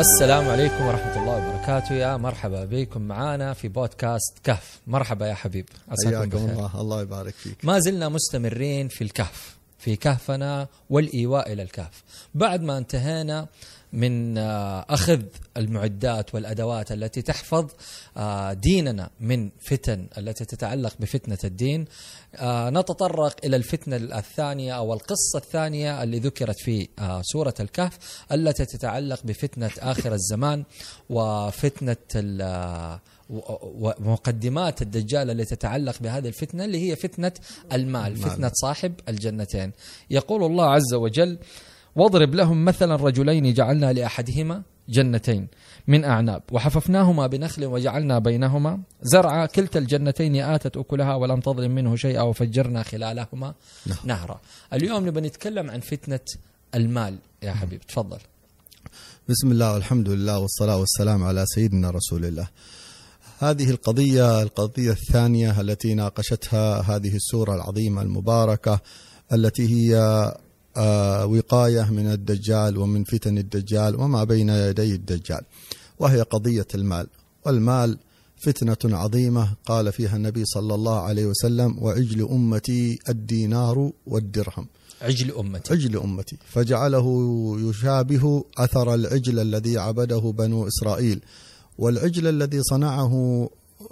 السلام عليكم ورحمة الله وبركاته. يا مرحبا بكم معانا في بودكاست كهف. مرحبا يا حبيب. عساكم حياكم بخير. الله. الله يبارك فيك. ما زلنا مستمرين في الكهف. في كهفنا والإيواء إلى الكهف. بعد ما انتهينا من آه، أخذ المعدات والأدوات التي تحفظ آه، ديننا من فتن التي تتعلق بفتنة الدين آه، نتطرق إلى الفتنة الثانية أو القصة الثانية اللي ذكرت في سورة الكهف التي تتعلق بفتنة آخر الزمان وفتنة ومقدمات الدجال التي تتعلق بهذه الفتنة اللي هي فتنة المال. فتنة صاحب الجنتين. يقول الله عز وجل واضرب لهم مثلا رجلين جعلنا لأحدهما جنتين من أعناب وحففناهما بنخل وجعلنا بينهما زرعا كلتا الجنتين آتت أكلها ولم تظلم منه شيئا وفجرنا خلالهما نعم. نهرا. اليوم نبي نتكلم عن فتنة المال يا حبيب تفضل. بسم الله والحمد لله والصلاة والسلام على سيدنا رسول الله. هذه القضية القضية الثانية التي ناقشتها هذه السورة العظيمة المباركة التي هي آه، وقاية من الدجال ومن فتن الدجال وما بين يدي الدجال وهي قضية المال. والمال فتنة عظيمة قال فيها النبي صلى الله عليه وسلم وعجل أمتي الدينار والدرهم. عجل أمتي. عجل أمتي. فجعله يشابه أثر العجل الذي عبده بنو إسرائيل. والعجل الذي صنعه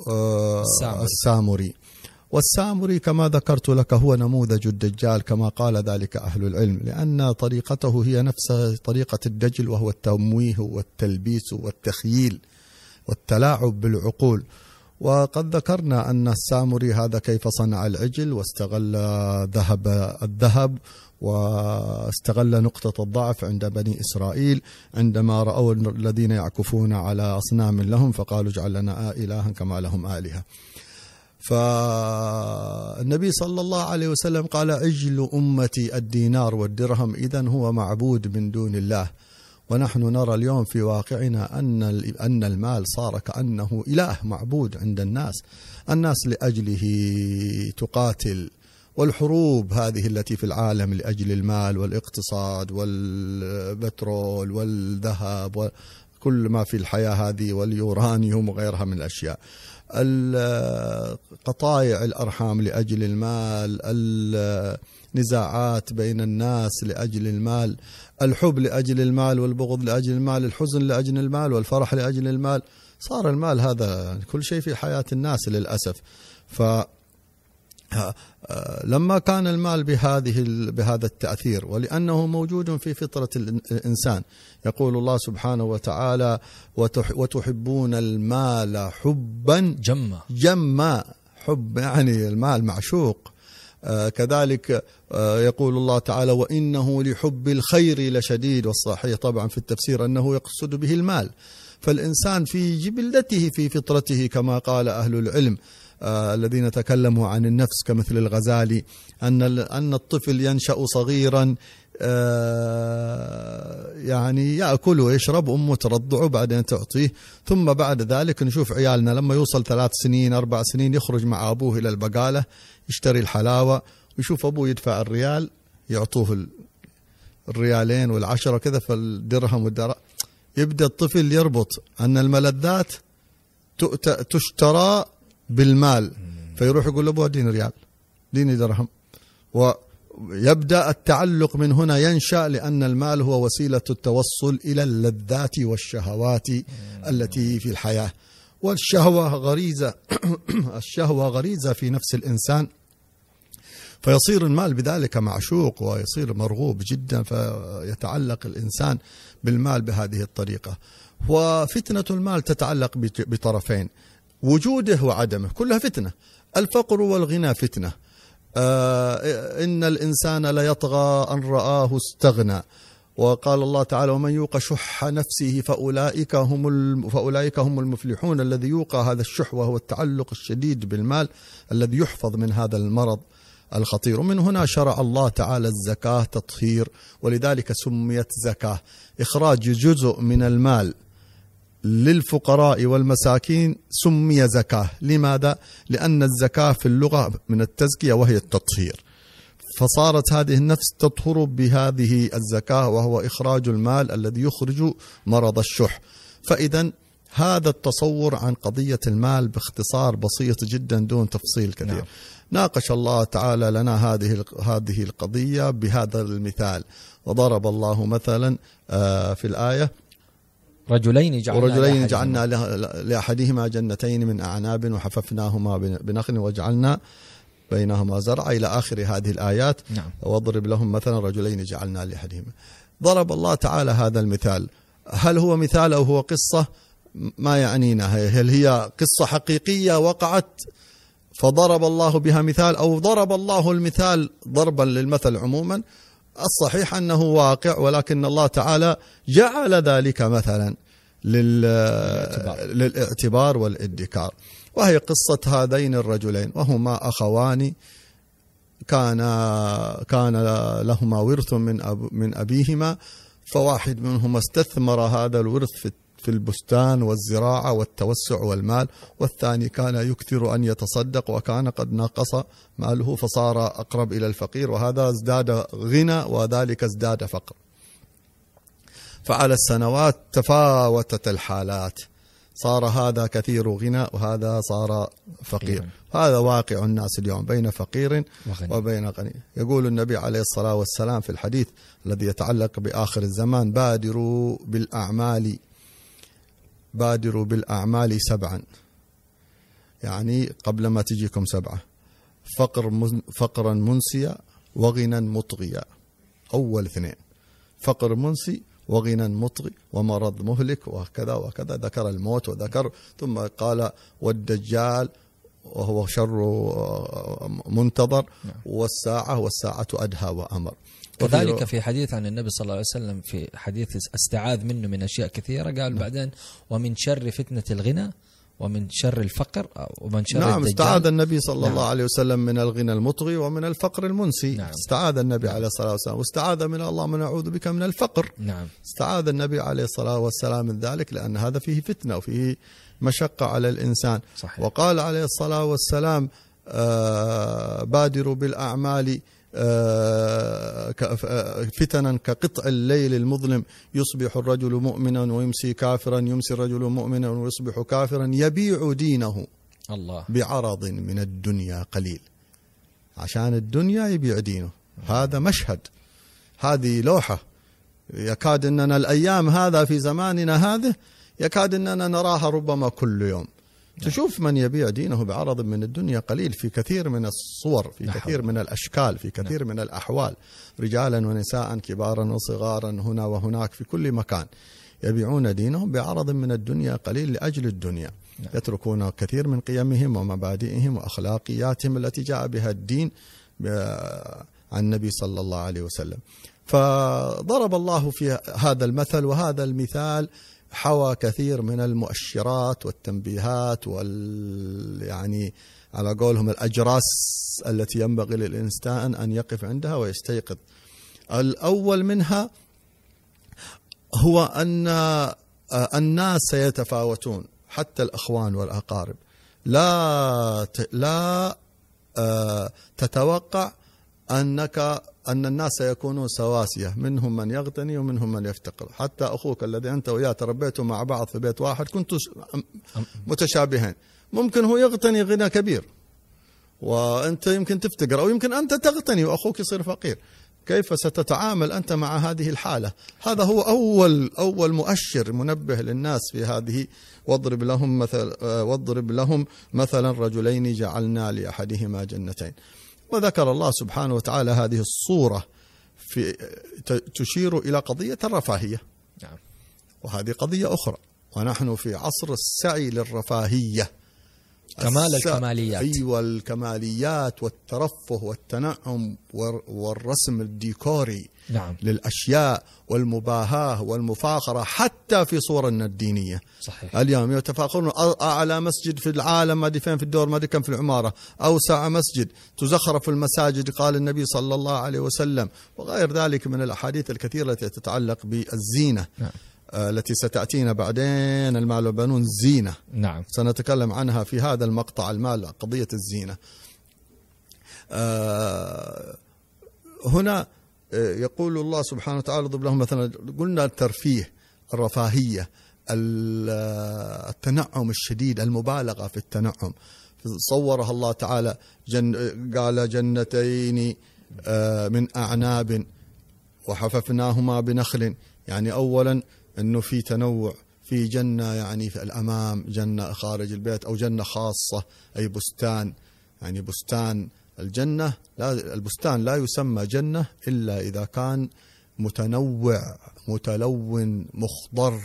آه، السامري. السامري والسامري كما ذكرت لك هو نموذج الدجال كما قال ذلك أهل العلم لأن طريقته هي نفس طريقة الدجل وهو التمويه والتلبيس والتخييل والتلاعب بالعقول وقد ذكرنا أن السامري هذا كيف صنع العجل واستغل ذهب الذهب واستغل نقطة الضعف عند بني إسرائيل عندما رأوا الذين يعكفون على أصنام لهم فقالوا اجعل لنا إلها كما لهم آلهة. فالنبي صلى الله عليه وسلم قال عجل أمتي الدينار والدرهم إذا هو معبود من دون الله. ونحن نرى اليوم في واقعنا أن أن المال صار كأنه إله معبود عند الناس. الناس لأجله تقاتل. والحروب هذه التي في العالم لأجل المال والإقتصاد والبترول والذهب وكل ما في الحياة هذه واليورانيوم وغيرها من الأشياء. ال- قطايع الأرحام لأجل المال النزاعات بين الناس لأجل المال الحب لأجل المال والبغض لأجل المال الحزن لأجل المال والفرح لأجل المال. صار المال هذا كل شيء في حياة الناس للأسف. ف لما كان المال بهذه بهذا التأثير ولأنه موجود في فطرة الإن- الإنسان يقول الله سبحانه وتعالى وتح- وتحبون المال حبا جمة جما. حب يعني المال معشوق. آه كذلك آه يقول الله تعالى وإنه لحب الخير لشديد. والصحيح طبعا في التفسير أنه يقصد به المال. فالإنسان في جبلته في فطرته كما قال أهل العلم آه الذين تكلموا عن النفس كمثل الغزالي أن أن الطفل ينشأ صغيرا آه يعني يأكل ويشرب أمه ترضعه بعدين تعطيه. ثم بعد ذلك نشوف عيالنا لما يوصل ثلاث سنين أربع سنين يخرج مع أبوه إلى البقالة يشتري الحلاوة ويشوف أبوه يدفع الريال يعطوه ال- الريالين والعشرة كذا فالدرهم والدرهم يبدأ الطفل يربط أن الملذات تشترى بالمال. فيروح يقول لأبوه اديني ريال اديني درهم. ويبدأ التعلق من هنا ينشأ لأن المال هو وسيلة التوصل إلى اللذات والشهوات التي في الحياة. والشهوة غريزة الشهوة غريزة في نفس الإنسان. فيصير المال بذلك معشوق ويصير مرغوب جدا فيتعلق الإنسان بالمال بهذه الطريقة. وفتنة المال تتعلق بطرفين. وجوده وعدمه كلها فتنة. الفقر والغنى فتنة. آه إن الإنسان ليطغى أن رآه استغنى. وقال الله تعالى ومن يوق شح نفسه فأولئك هم فأولئك هم المفلحون. الذي يوقى هذا الشح وهو التعلق الشديد بالمال الذي يحفظ من هذا المرض الخطير. ومن هنا شرع الله تعالى الزكاة تطهير ولذلك سميت زكاة. إخراج جزء من المال. للفقراء والمساكين سمي زكاة. لماذا؟ لأن الزكاة في اللغة من التزكية وهي التطهير. فصارت هذه النفس تطهر بهذه الزكاة وهو إخراج المال الذي يخرج مرض الشح. فإذا هذا التصور عن قضية المال باختصار بسيط جدا دون تفصيل كثير. نعم. ناقش الله تعالى لنا هذه هذه القضية بهذا المثال. وضرب الله مثلا آه، في الآية رجلين جعلنا ورجلين جعلنا لأحدهما جنتين من أعناب وحففناهما بنخل وجعلنا بينهما زرع إلى آخر هذه الآيات نعم. واضرب لهم مثلا رجلين جعلنا لأحدهما. ضرب الله تعالى هذا المثال. هل هو مثال أو هو قصة؟ ما يعنينا. هل هي قصة حقيقية وقعت فضرب الله بها مثال أو ضرب الله المثال ضربا للمثل عموما؟ الصحيح أنه واقع ولكن الله تعالى جعل ذلك مثلا للاعتبار. والادكار. وهي قصة هذين الرجلين وهما أخوان كان كان لهما ورث من أب من أبيهما فواحد منهما استثمر هذا الورث في في البستان والزراعة والتوسع والمال والثاني كان يكثر أن يتصدق وكان قد نقص ماله فصار أقرب إلى الفقير وهذا ازداد غنى وذلك ازداد فقر. فعلى السنوات تفاوتت الحالات. صار هذا كثير غنى وهذا صار فقير. هذا واقع الناس اليوم بين فقير وغني. وبين غني. يقول النبي عليه الصلاة والسلام في الحديث الذي يتعلق بآخر الزمان بادروا بالأعمال بادروا بالأعمال سبعا. يعني قبل ما تجيكم سبعة. فقر فقرا منسيا وغنى مطغيا. أول اثنين. فقر منسي وغنى مطغي ومرض مهلك وكذا وكذا ذكر الموت وذكر. ثم قال والدجال وهو شر منتظر. نعم. والساعة والساعة أدهى وأمر. كذلك في حديث عن النبي صلى الله عليه وسلم في حديث استعاذ منه من أشياء كثيرة قال نعم. بعدين ومن شر فتنة الغنى ومن شر الفقر ومن شر نعم. استعاذ النبي صلى نعم. الله عليه وسلم من الغنى المطغي ومن الفقر المنسي نعم. استعاذ النبي. عليه الصلاة والسلام واستعاذ من الله من أعوذ بك من الفقر نعم. استعاذ النبي عليه الصلاة والسلام من ذلك لأن هذا فيه فتنة وفيه مشقة على الإنسان صحيح. وقال عليه الصلاة والسلام آه بادروا بالأعمال فتنا كقطع الليل المظلم يصبح الرجل مؤمنا ويمسي كافرا يمسي الرجل مؤمنا ويصبح كافرا يبيع دينه الله. بعرض من الدنيا قليل. عشان الدنيا يبيع دينه. هذا مشهد. هذه لوحة. يكاد أننا الأيام هذا في زماننا هذا يكاد أننا نراها ربما كل يوم. تشوف من يبيع دينه بعرض من الدنيا قليل في كثير من الصور في نحو. كثير من الأشكال في كثير نعم. من الأحوال رجالا ونساء كبارا وصغارا هنا وهناك في كل مكان يبيعون دينهم بعرض من الدنيا قليل لأجل الدنيا نعم. يتركون كثير من قيمهم ومبادئهم وأخلاقياتهم التي جاء بها الدين عن النبي صلى الله عليه وسلم فضرب الله في هذا المثل وهذا المثال حوى كثير من المؤشرات والتنبيهات وال يعني على قولهم الأجراس التي ينبغي للإنسان أن يقف عندها ويستيقظ. الأول منها هو أن الناس سيتفاوتون حتى الأخوان والأقارب. لا لا آه، تتوقع أنك أن الناس سيكونون سواسية منهم من يغتني ومنهم من يفتقر. حتى أخوك الذي أنت وياه تربيتوا مع بعض في بيت واحد كنتوا متشابهين. ممكن هو يغتني غنى كبير وأنت يمكن تفتقر أو يمكن أنت تغتني وأخوك يصير فقير. كيف ستتعامل أنت مع هذه الحالة؟ هذا هو أول أول مؤشر منبه للناس في هذه. واضرب لهم مثل واضرب لهم مثلا رجلين جعلنا لأحدهما جنتين. وذكر الله سبحانه وتعالى هذه الصورة في تشير إلى قضية الرفاهية. نعم. وهذه قضية أخرى. ونحن في عصر السعي للرفاهية. كمال الكماليات. أيوة الكماليات والترفه والتنعم والرسم الديكوري. نعم. للأشياء والمباهاة والمفاخرة حتى في صورنا الدينية. صحيح. اليوم يتفاخرون أعلى مسجد في العالم ما فين في الدور ما كم في العمارة. أوسع مسجد. تزخرف المساجد قال النبي صلى الله عليه وسلم. وغير ذلك من الأحاديث الكثيرة التي تتعلق بالزينة نعم. آه، التي ستأتينا بعدين المال والبنون زينة. نعم. سنتكلم عنها في هذا المقطع المال قضية الزينة. آه هنا يقول الله سبحانه وتعالى ضرب لهم مثلا قلنا الترفيه الرفاهية ال- آه، التنعم الشديد المبالغة في التنعم. صورها الله تعالى جن قال جنتين آه، من أعناب وحففناهما بنخل. يعني أولا أنه في تنوع في جنة يعني في الأمام جنة خارج البيت أو جنة خاصة أي بستان. يعني بستان الجنة لا البستان لا يسمى جنة إلا إذا كان متنوع متلون مخضر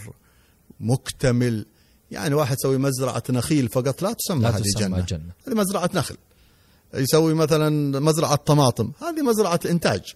مكتمل. يعني واحد يسوي مزرعة نخيل فقط لا تسمى لا هذه تسمى جنة. جنة. هذه مزرعة نخل. يسوي مثلا مزرعة طماطم هذه مزرعة إنتاج.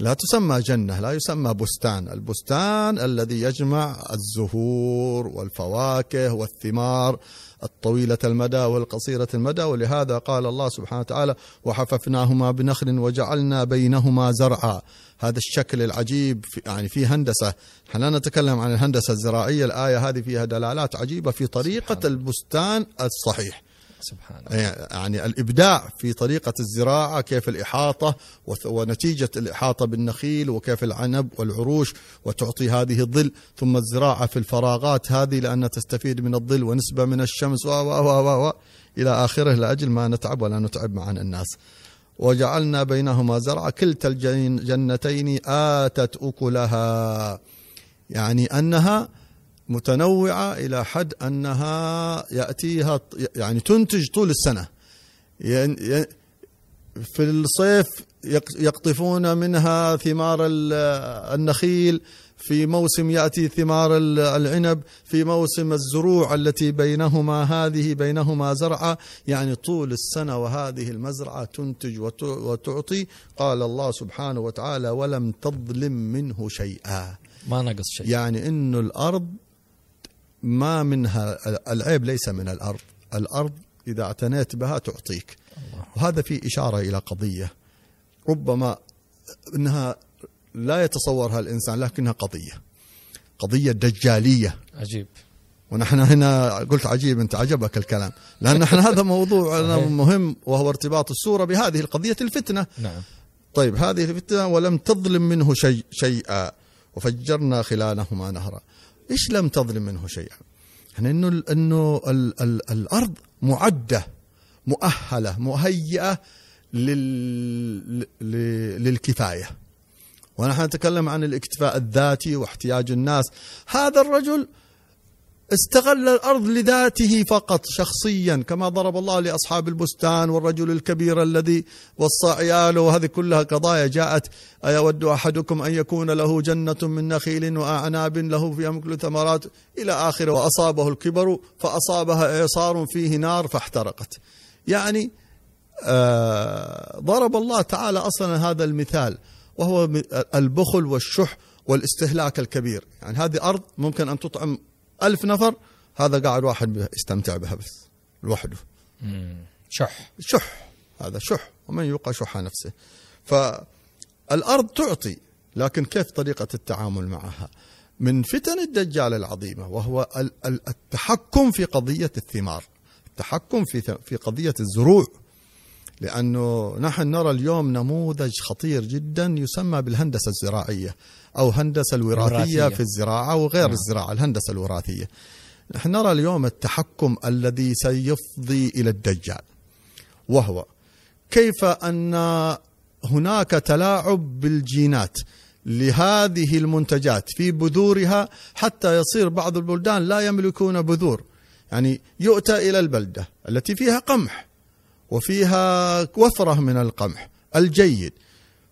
لا تسمى جنة لا يسمى بستان. البستان الذي يجمع الزهور والفواكه والثمار الطويلة المدى والقصيرة المدى. ولهذا قال الله سبحانه وتعالى وحففناهما بنخل وجعلنا بينهما زرعا. هذا الشكل العجيب في يعني في هندسة. إحنا لا نتكلم عن الهندسة الزراعية الآية هذه فيها دلالات عجيبة في طريقة. البستان الصحيح. سبحان الله يعني الإبداع في طريقة الزراعة كيف الإحاطة ونتيجة الإحاطة بالنخيل وكيف العنب والعروش وتعطي هذه الظل ثم الزراعة في الفراغات هذه لأنها تستفيد من الظل ونسبة من الشمس و و و و و إلى آخره لأجل ما نتعب ولا نتعب معنا الناس. وجعلنا بينهما زرعا كلتا الجنتين آتت أكلها. يعني أنها متنوعة إلى حد أنها يأتيها يعني تنتج طول السنة. في الصيف يق- يقطفون منها ثمار ال- النخيل في موسم يأتي ثمار ال- العنب في موسم الزروع التي بينهما هذه بينهما زرعة. يعني طول السنة وهذه المزرعة تنتج وت- وتعطي. قال الله سبحانه وتعالى ولم تظلم منه شيئا. ما نقص شيء. يعني إنه الأرض ما منها العيب ليس من الأرض، الأرض إذا اعتنيت بها تعطيك. وهذا في إشارة إلى قضية. ربما إنها لا يتصورها الإنسان لكنها قضية. قضية دجالية. عجيب. ونحن هنا قلت عجيب أنت عجبك الكلام. لأن نحن هذا موضوع. مهم وهو ارتباط السوره بهذه القضية الفتنة. نعم. طيب هذه الفتنة ولم تظلم منه شيء شيئا. وفجرنا خلالهما نهرا. إيش لم تظلم منه شيئا؟ يعني إنه إنه ال ال الأرض معدة مؤهلة مهيئة لل ل- للكفاية. ونحن نتكلم عن الاكتفاء الذاتي واحتياج الناس. هذا الرجل استغل الأرض لذاته فقط شخصيا كما ضرب الله لأصحاب البستان والرجل الكبير الذي وصى عياله. وهذه كلها قضايا جاءت. أيود أحدكم أن يكون له جنة من نخيل وأعناب له فيها من كل ثمرات إلى آخره. وأصابه الكبر فأصابها إعصار فيه نار فاحترقت. يعني آه ضرب الله تعالى أصلا هذا المثال وهو البخل والشح والاستهلاك الكبير. يعني هذه أرض ممكن أن تطعم ألف نفر هذا قاعد واحد يستمتع بها بس لوحده. شح. شح هذا شح ومن يوقع شح نفسه. فالأرض تعطي لكن كيف طريقة التعامل معها؟ من فتن الدجال العظيمة وهو ال- ال- التحكم في قضية الثمار. التحكم في في قضية الزروع. لأنه نحن نرى اليوم نموذج خطير جدا يسمى بالهندسة الزراعية أو هندسة الوراثية الوراثية. في الزراعة وغير نعم. الزراعة الهندسة الوراثية نحن نرى اليوم التحكم الذي سيفضي إلى الدجال وهو كيف أن هناك تلاعب بالجينات لهذه المنتجات في بذورها حتى يصير بعض البلدان لا يملكون بذور يعني يؤتى إلى البلدة التي فيها قمح وفيها وفرة من القمح الجيد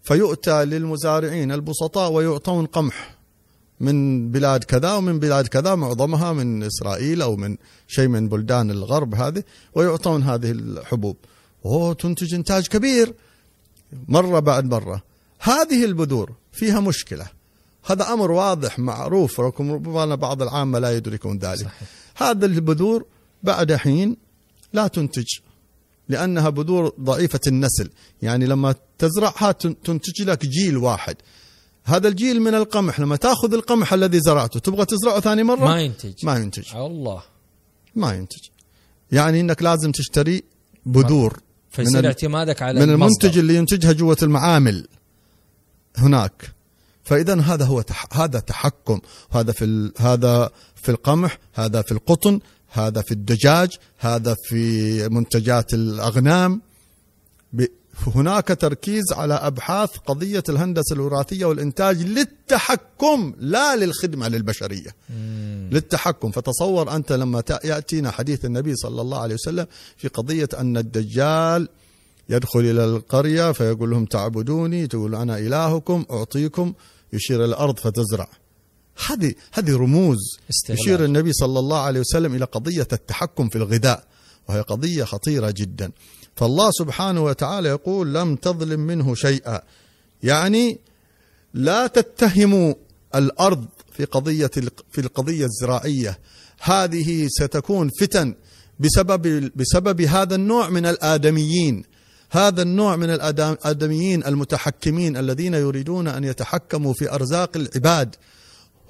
فيؤتى للمزارعين البسطاء ويعطون قمح من بلاد كذا ومن بلاد كذا معظمها من إسرائيل أو من شيء من بلدان الغرب هذه ويعطون هذه الحبوب. وهو تنتج إنتاج كبير. مرة بعد مرة. هذه البذور فيها مشكلة. هذا أمر واضح معروف ربما بعض العامة لا يدركون ذلك. صحيح. هذا البذور بعد حين لا تنتج. لأنها بذور ضعيفة النسل. يعني لما تزرعها تن- تنتج لك جيل واحد. هذا الجيل من القمح. لما تأخذ القمح الذي زرعته تبغى تزرعه ثاني مرة؟ ما ينتج. ما ينتج. الله. ما ينتج. يعني إنك لازم تشتري بذور فيصير اعتمادك على من المصدر. المنتج اللي ينتجها جوة المعامل. هناك. فاذا هذا هو تح هذا تحكم. هذا في ال هذا في القمح هذا في القطن هذا في الدجاج هذا في منتجات الأغنام هناك تركيز على أبحاث قضية الهندسة الوراثية والإنتاج للتحكم لا للخدمة للبشرية. مم. للتحكم فتصور أنت لما يأتينا حديث النبي صلى الله عليه وسلم في قضية أن الدجال يدخل إلى القرية فيقول لهم تعبدوني تقول أنا إلهكم أعطيكم يشير الأرض فتزرع. هذه هذه رموز استغلال. يشير النبي صلى الله عليه وسلم إلى قضية التحكم في الغذاء وهي قضية خطيرة جدا. فالله سبحانه وتعالى يقول لم تظلم منه شيئا يعني لا تتهموا الأرض في قضية في القضية الزراعية هذه ستكون فتن بسبب بسبب هذا النوع من الآدميين هذا النوع من الادميين المتحكمين الذين يريدون أن يتحكموا في أرزاق العباد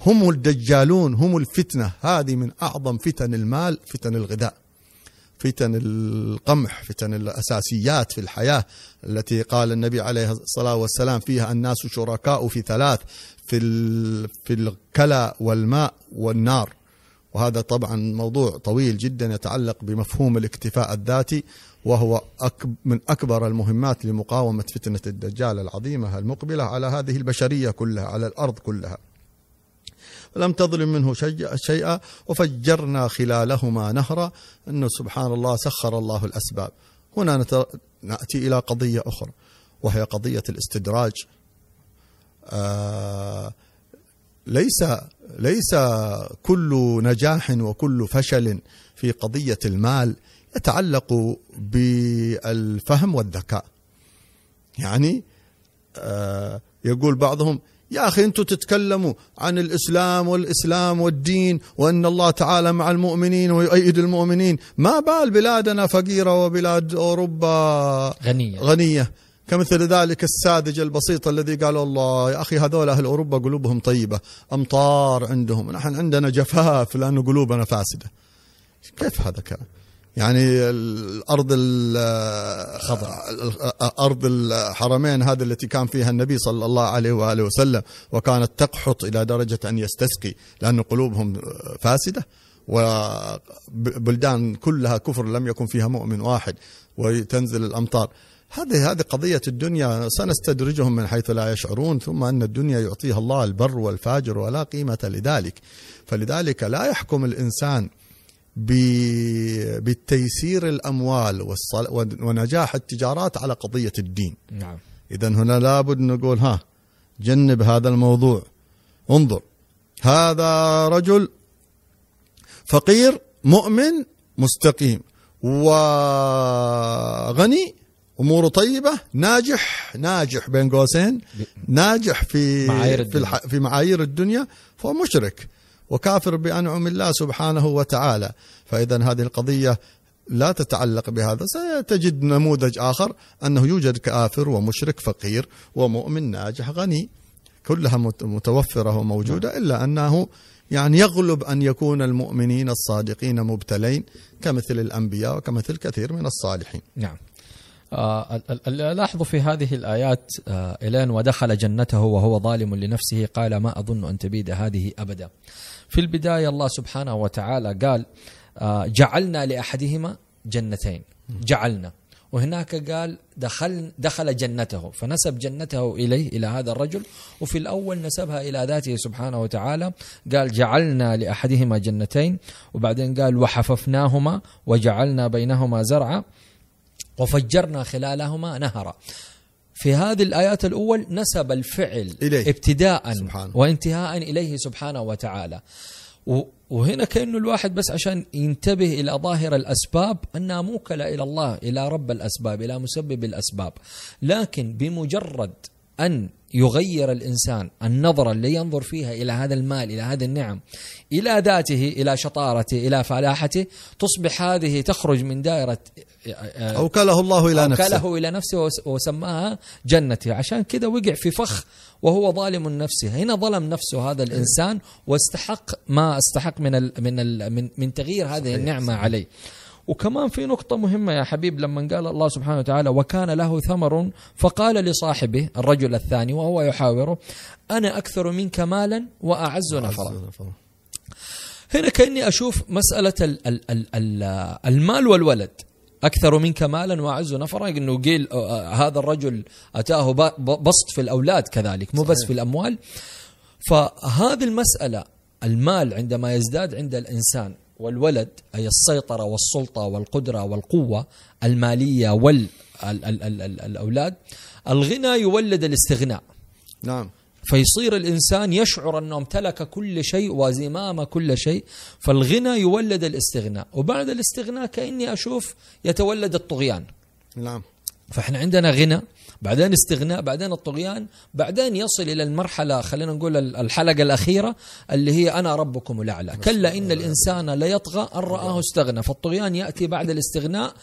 هم الدجالون هم الفتنة. هذه من أعظم فتن المال فتن الغذاء فتن القمح فتن الأساسيات في الحياة التي قال النبي عليه الصلاة والسلام فيها الناس شركاء في ثلاث في في الكلى والماء والنار. وهذا طبعا موضوع طويل جدا يتعلق بمفهوم الاكتفاء الذاتي وهو من أكبر المهمات لمقاومة فتنة الدجال العظيمة المقبلة على هذه البشرية كلها على الأرض كلها. لم تظلم منه شيئا وفجرنا خلالهما نهرا. أنه سبحان الله سخر الله الأسباب. هنا نأتي إلى قضية أخرى وهي قضية الاستدراج. آه ليس ليس كل نجاح وكل فشل في قضية المال يتعلق بالفهم والذكاء. يعني آه يقول بعضهم يا أخي أنتم تتكلموا عن الإسلام والإسلام والدين وأن الله تعالى مع المؤمنين ويؤيد المؤمنين. ما بال بلادنا فقيرة وبلاد أوروبا غنية. غنية. كمثل ذلك الساذج البسيط الذي قال الله يا أخي هذول أهل أوروبا قلوبهم طيبة أمطار عندهم نحن عندنا جفاف لأن قلوبنا فاسدة. كيف هذا كلام؟ يعني الأرض الخضراء أرض الحرمين هذه التي كان فيها النبي صلى الله عليه وآله وسلم وكانت تقحط إلى درجة أن يستسقي لأن قلوبهم فاسدة وبلدان كلها كفر لم يكن فيها مؤمن واحد وتنزل الأمطار. هذه هذه قضية الدنيا سنستدرجهم من حيث لا يشعرون ثم أن الدنيا يعطيها الله البر والفاجر ولا قيمة لذلك. فلذلك لا يحكم الإنسان بالتيسير الأموال ونجاح التجارات على قضية الدين. نعم. اذا هنا لابد نقول ها جنب هذا الموضوع انظر هذا رجل فقير مؤمن مستقيم وغني أموره طيبة ناجح ناجح بين قوسين ناجح في معايير في, في معايير الدنيا فهو مشرك وكافر بأنعم الله سبحانه وتعالى. فإذا هذه القضية لا تتعلق بهذا. ستجد نموذج آخر أنه يوجد كافر ومشرك فقير ومؤمن ناجح غني. كلها متوفرة وموجودة. إلا أنه يعني يغلب أن يكون المؤمنين الصادقين مبتلين كمثل الأنبياء وكمثل كثير من الصالحين. نعم. آه لاحظوا في هذه الآيات آه إلين ودخل جنته وهو ظالم لنفسه قال ما أظن أن تبيد هذه أبدا. في البداية الله سبحانه وتعالى قال آه، جعلنا لأحدهما جنتين. جعلنا. وهناك قال دخل دخل جنته. فنسب جنته إليه إلى هذا الرجل. وفي الأول نسبها إلى ذاته سبحانه وتعالى. قال جعلنا لأحدهما جنتين. وبعدين قال وحففناهما وجعلنا بينهما زرعا. وفجرنا خلالهما نهرا. في هذه الآيات الأول نسب الفعل إليه. ابتداء سبحانه. وانتهاء إليه سبحانه وتعالى. وهنا كأنه الواحد بس عشان ينتبه إلى ظاهر الأسباب أنها موكلة إلى الله إلى رب الأسباب إلى مسبب الأسباب. لكن بمجرد أن يغير الإنسان النظرة اللي ينظر فيها إلى هذا المال إلى هذه النعم إلى ذاته إلى شطارته إلى فلاحته تصبح هذه تخرج من دائرة أوكله الله إلى نفسه. أوكله إلى نفسه وسماها جنته. عشان كذا وقع في فخ وهو ظالم نفسه. هنا ظلم نفسه هذا الإنسان واستحق ما استحق من ال من ال من, من تغيير هذه النعمة عليه. وكمان في نقطة مهمة يا حبيب لما قال الله سبحانه وتعالى وكان له ثمر فقال لصاحبه الرجل الثاني وهو يحاوره أنا أكثر منك مالا وأعز نفرا هنا كأني أشوف مسألة ال ال ال ال المال والولد. أكثر منك مالا وأعز نفرا. إنه قيل آه، هذا الرجل أتاه بسط في الأولاد كذلك مو بس. في الأموال. فهذه المسألة المال عندما يزداد عند الإنسان والولد أي السيطرة والسلطة والقدرة والقوة المالية والأولاد الغنى يولد الاستغناء. نعم. فيصير الإنسان يشعر أنه امتلك كل شيء وزمام كل شيء فالغنى يولد الاستغناء. وبعد الاستغناء كأني أشوف يتولد الطغيان. نعم. فإحنا عندنا غنى بعدين استغناء بعدين الطغيان بعدين يصل إلى المرحلة خلينا نقول الحلقة الأخيرة اللي هي أنا ربكم الأعلى. كلا إن الإنسان ليطغى أن رآه استغنى. فالطغيان يأتي بعد الاستغناء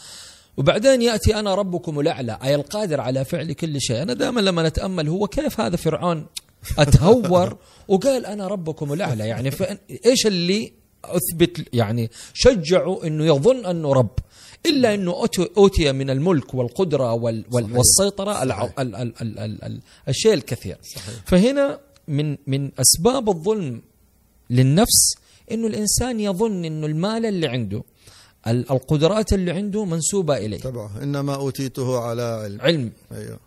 وبعدين يأتي أنا ربكم الأعلى. أي القادر على فعل كل شيء. أنا دائما لما نتأمل هو كيف هذا فرعون؟ أتهور. وقال أنا ربكم الأعلى. يعني إيش اللي أثبت؟ يعني شجعوا إنه يظن أنه رب. إلا إنه اوتي من الملك والقدرة وال صحيح. والسيطرة صحيح. ال ال ال ال ال الشيء الكثير. صحيح. فهنا من من أسباب الظلم للنفس إنه الإنسان يظن إنه المال اللي عنده ال- القدرات اللي عنده منسوبة إليه. تبعه إنما أوتيته على علم. علم. أيوه.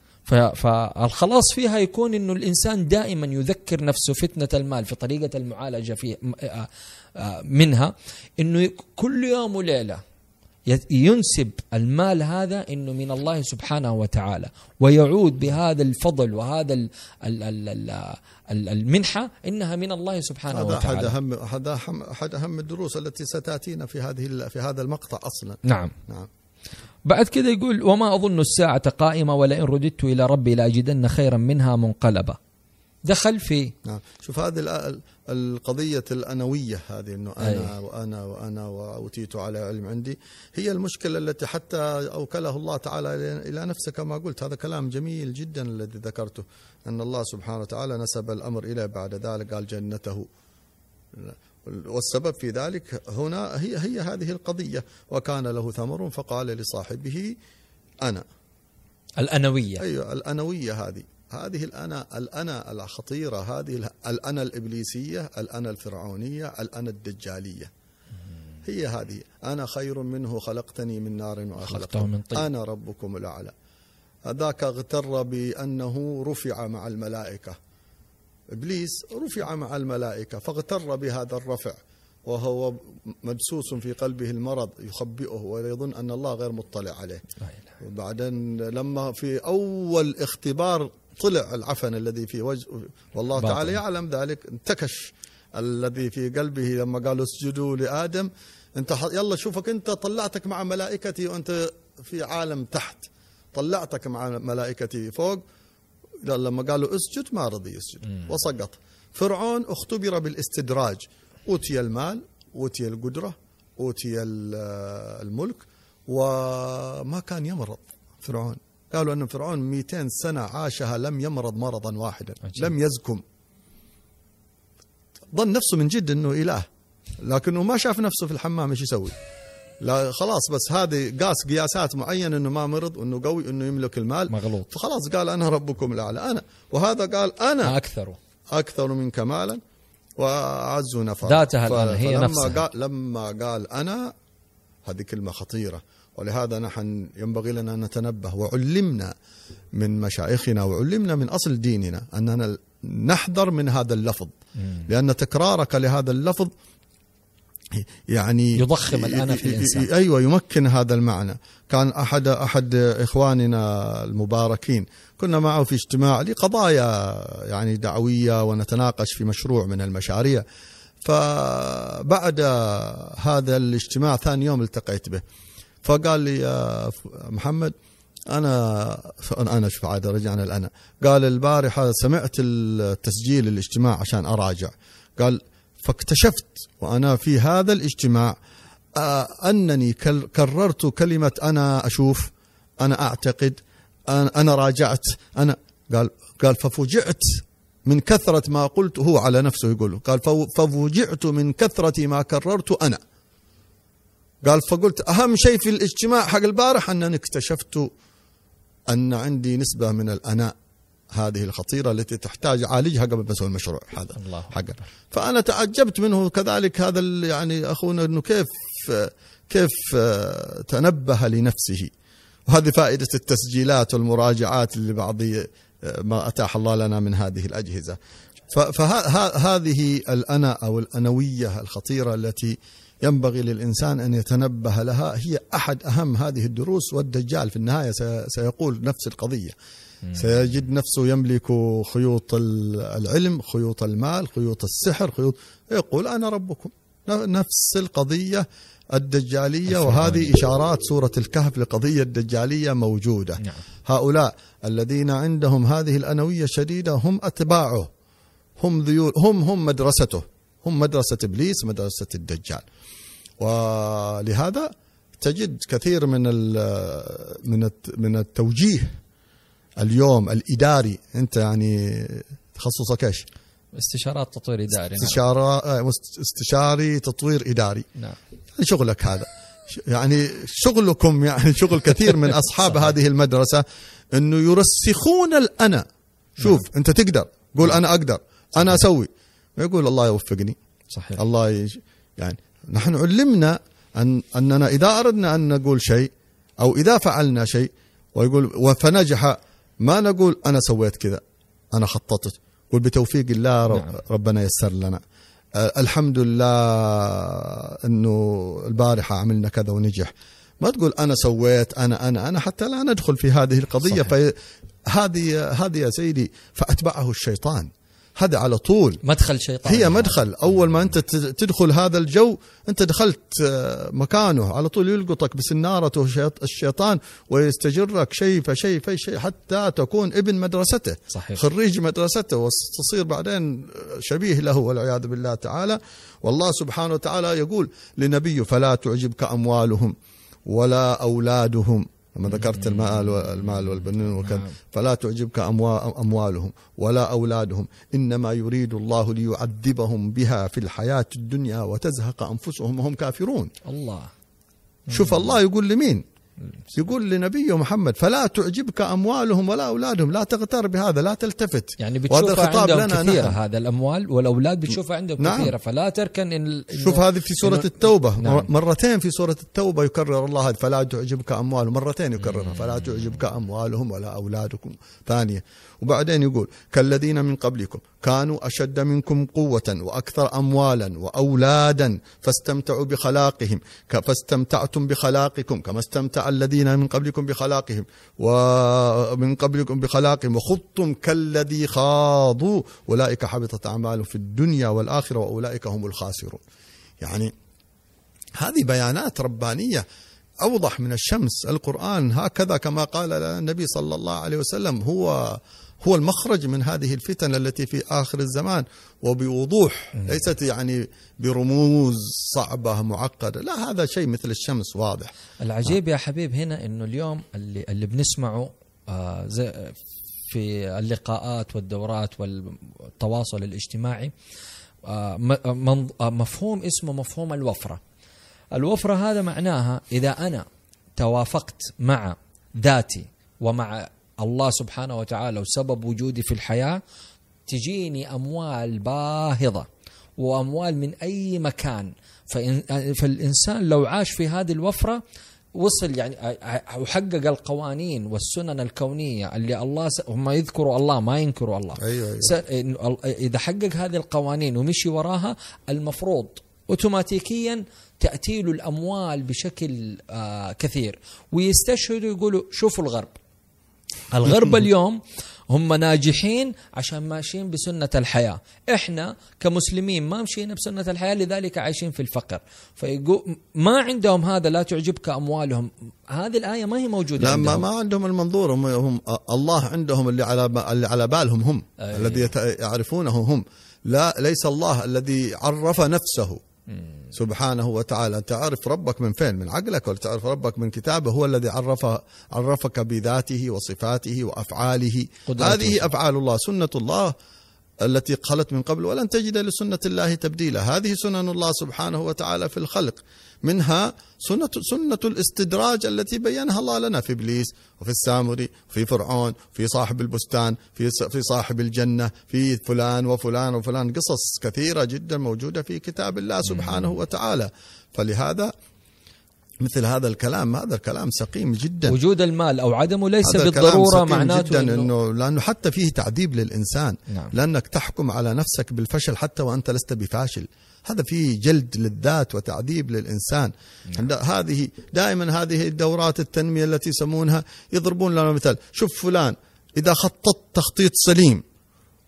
فالخلاص فيها يكون إنه الإنسان دائما يذكر نفسه فتنة المال في طريقة المعالجة في م- آه- آه منها إنه كل يوم وليلة ينسب المال هذا إنه من الله سبحانه وتعالى ويعود بهذا الفضل وهذا ال ال ال ال ال المنحة إنها من الله سبحانه هذا وتعالى. اهم احد اهم أحد أهم الدروس التي ستأتينا في هذه في هذا المقطع أصلا. نعم. نعم. بعد كده يقول وما أظن الساعة قائمة ولئن رددت إلى ربي لأجدن خيرا منها منقلبة. دخل في نعم. شوف هذه ال- القضية الأنوية هذه أنه أنا أي. وأنا وأنا وأوتيت على علم عندي. هي المشكلة التي حتى أوكله الله تعالى إلى نفسه كما قلت هذا كلام جميل جدا الذي ذكرته أن الله سبحانه وتعالى نسب الأمر إليه بعد ذلك قال جنته. والسبب في ذلك هنا هي هي هذه القضية. وكان له ثمر فقال لصاحبه أنا. الأنوية. أيوه الأنوية هذه. هذه الأنا الأنا الخطيره هذه ال- الأنا الإبليسية الأنا الفرعونية الأنا الدجالية. هي هذه. أنا خير منه خلقتني من نار خلقته وخلقته من طين. أنا ربكم الأعلى. هذاك اغتر بأنه رفع مع الملائكة. إبليس رفع مع الملائكة فاغتر بهذا الرفع وهو مدسوس في قلبه المرض يخبئه ويظن أن الله غير مطلع عليه. وبعدين لما في أول اختبار طلع العفن الذي في وجه والله باطن. تعالى يعلم ذلك انتكش الذي في قلبه لما قالوا اسجدوا لآدم انت يلا شوفك انت طلعتك مع ملائكتي وانت في عالم تحت طلعتك مع ملائكتي فوق لما قالوا اسجد ما رضي يسجد. وسقط. فرعون اختبر بالاستدراج. أوتي المال أوتي القدرة أوتي ال- الملك وما كان يمرض فرعون. قالوا أن فرعون 200 سنة عاشها لم يمرض مرضا واحدا. عجيب. لم يزكم. ظن نفسه من جد إنه إله لكنه ما شاف نفسه في الحمام إيش يسوي. لا خلاص بس هذه قاس قياسات معينه إنه ما مرض وانه قوي إنه يملك المال. مغلوط. فخلاص قال أنا ربكم الأعلى. أنا وهذا قال أنا ما أكثره أكثر منك مالا وأعز نفرا. ذاتها الآن، هي نفسها. قال لما قال أنا هذه كلمة خطيرة. ولهذا نحن ينبغي لنا أن نتنبه وعلمنا من مشايخنا وعلمنا من أصل ديننا أننا نحذر من هذا اللفظ. لأن تكرارك لهذا اللفظ يعني يضخم الأنا في الإنسان. أيوه يمكن هذا المعنى. كان أحد أحد إخواننا المباركين كنا معه في اجتماع لقضايا يعني دعوية ونتناقش في مشروع من المشاريع. فبعد هذا الاجتماع ثاني يوم التقيت به. فقال لي يا محمد أنا أنا شوف عاد رجعنا الانا قال البارحة سمعت التسجيل الاجتماع عشان أراجع. قال فاكتشفت وأنا في هذا الاجتماع آه، أنني كل- كررت كلمة أنا أشوف أنا أعتقد أنا أنا راجعت أنا قال قال ففوجئت من كثرة ما قلت هو على نفسه يقول قال فو- ففوجئت من كثرة ما كررت أنا. قال فقلت أهم شيء في الاجتماع حق البارح أنني اكتشفت أن عندي نسبة من الأناء. هذه الخطيرة التي تحتاج اعالجها قبل ما أسوي المشروع هذا. الله حقه فأنا تعجبت منه كذلك هذا يعني أخونا إنه كيف كيف آه، تنبه لنفسه. وهذه فائدة التسجيلات والمراجعات اللي بعض آه، ما أتاح الله لنا من هذه الأجهزة. فهذه الأنا أو الأنوية الخطيرة التي ينبغي للإنسان أن يتنبه لها هي أحد أهم هذه الدروس والدجال في النهاية سي- سيقول نفس القضية. سيجد نفسه يملك خيوط ال- العلم خيوط المال خيوط السحر خيوط يقول أنا ربكم. نفس القضية الدجالية وهذه إشارات سورة الكهف لقضية الدجالية موجودة. نعم. هؤلاء الذين عندهم هذه الأنوية الشديدة هم أتباعه. هم ذيول هم هم مدرسته. هم مدرسة إبليس مدرسة الدجال. ولهذا تجد كثير من من من التوجيه اليوم الإداري أنت يعني تخصصك إيش؟ استشارات تطوير إداري نعم. استشارة آه، استشاري تطوير إداري. نعم. يعني شغلك هذا. يعني شغلكم يعني شغل كثير من أصحاب صحيح. هذه المدرسة إنه يرسخون الأنا. شوف أنت تقدر. قول أنا أقدر. أنا أسوي. يقول الله يوفقني. صحيح. الله يج... يعني نحن علمنا أن أننا إذا أردنا أن نقول شيء أو إذا فعلنا شيء ويقول فنجح ما نقول أنا سويت كذا أنا خططت قل بتوفيق الله رب نعم. ربنا يسر لنا الحمد لله أنه البارحة عملنا كذا ونجح ما تقول أنا سويت أنا أنا أنا حتى لا ندخل في هذه القضية صحيح. فهذه هذه يا سيدي فأتبعه الشيطان هذا على طول. مدخل شيطان. هي مدخل. أول ما أنت تدخل هذا الجو أنت دخلت آه، مكانه. على طول يلقطك بسنارته الشيط- الشيطان ويستجرك شيء فشيء فشيء حتى تكون ابن مدرسته. صحيح. خريج مدرسته وتصير بعدين شبيه له والعياذ بالله تعالى. والله سبحانه وتعالى يقول لنبيه فلا تعجبك أموالهم ولا أولادهم. لما ذكرت المال والمال والبنين وكذا نعم. فلا تعجبك أموالهم ولا أولادهم. إنما يريد الله ليعذبهم بها في الحياة الدنيا وتزهق أنفسهم وهم كافرون. الله. شوف الله يقول لمين؟ يقول لنبيه محمد فلا تعجبك أموالهم ولا أولادهم لا تغتر بهذا لا تلتفت يعني بتشوفها عندهم لنا كثيرة نحن. هذا الأموال والأولاد بتشوفها عندهم نعم. كثيرة فلا تركن إن شوف هذه في سورة إنه- التوبة نعم. مرتين في سورة التوبة يكرر الله هذا فلا تعجبك أموالهم مرتين يكررها فلا تعجبك أموالهم ولا أولادكم ثانية وبعدين يقول كالذين من قبلكم كانوا أشد منكم قوة وأكثر أموالا وأولادا فاستمتعوا بخلاقهم فاستمتعتم بخلاقكم كما استمتع الذين من قبلكم بخلاقهم ومن قبلكم بخلاقهم وخضتم كالذي خاضوا. أولئك حبطت أعمالهم في الدنيا والآخرة وأولئك هم الخاسرون. يعني هذه بيانات ربانية أوضح من الشمس. القرآن هكذا كما قال النبي صلى الله عليه وسلم هو هو المخرج من هذه الفتن التي في آخر الزمان وبوضوح ليست يعني برموز صعبة معقدة لا هذا شيء مثل الشمس واضح. العجيب يا حبيب هنا إنه اليوم اللي اللي بنسمعه آه زي في اللقاءات والدورات والتواصل الاجتماعي آه من- آه، مفهوم اسمه مفهوم الوفرة. الوفرة هذا معناها إذا أنا توافقت مع ذاتي ومع الله سبحانه وتعالى وسبب وجودي في الحياة تجيني أموال باهظة وأموال من أي مكان. فإن فالإنسان لو عاش في هذه الوفرة وصل يعني وحقق القوانين والسنن الكونية اللي الله س... هم يذكروا الله ما ينكروا الله. أيوة أيوة. س... إذا حقق هذه القوانين ومشي وراها المفروض اوتوماتيكيا تأتي له الأموال بشكل آه كثير. ويستشهدوا يقولوا شوفوا الغرب. الغرب اليوم هم ناجحين عشان ماشيين بسنة الحياة. إحنا كمسلمين ما مشينا بسنة الحياة لذلك عايشين في الفقر. فيقول ما عندهم هذا لا تعجبك أموالهم. هذه الآية ما هي موجودة لا ما, عندهم. ما عندهم المنظور. هم, هم الله عندهم اللي على اللي على بالهم هم. أيوة. الذي يعرفونه هم. لا ليس الله الذي عرف نفسه. سبحانه وتعالى. تعرف ربك من فين؟ من عقلك ولا تعرف ربك من كتابه؟ هو الذي عرف عرفك بذاته وصفاته وأفعاله. قدرته. هذه أفعال الله سنة الله التي خلت من قبل ولن تجد لسنة الله تبديلا. هذه سنن الله سبحانه وتعالى في الخلق. منها سنة, سنة الاستدراج التي بينها الله لنا في إبليس وفي السامري في فرعون في صاحب البستان في في صاحب الجنة في فلان وفلان وفلان. قصص كثيرة جدا موجودة في كتاب الله سبحانه وتعالى. فلهذا مثل هذا الكلام هذا الكلام سقيم جدا. وجود المال أو عدمه ليس بالضرورة معناته جدا إنه لأنه حتى فيه تعذيب للإنسان. نعم. لأنك تحكم على نفسك بالفشل حتى وأنت لست بفاشل. هذا فيه جلد للذات وتعذيب للإنسان نعم. هذه دائما هذه الدورات التنمية التي يسمونها يضربون لنا مثال شوف فلان إذا خططت تخطيط سليم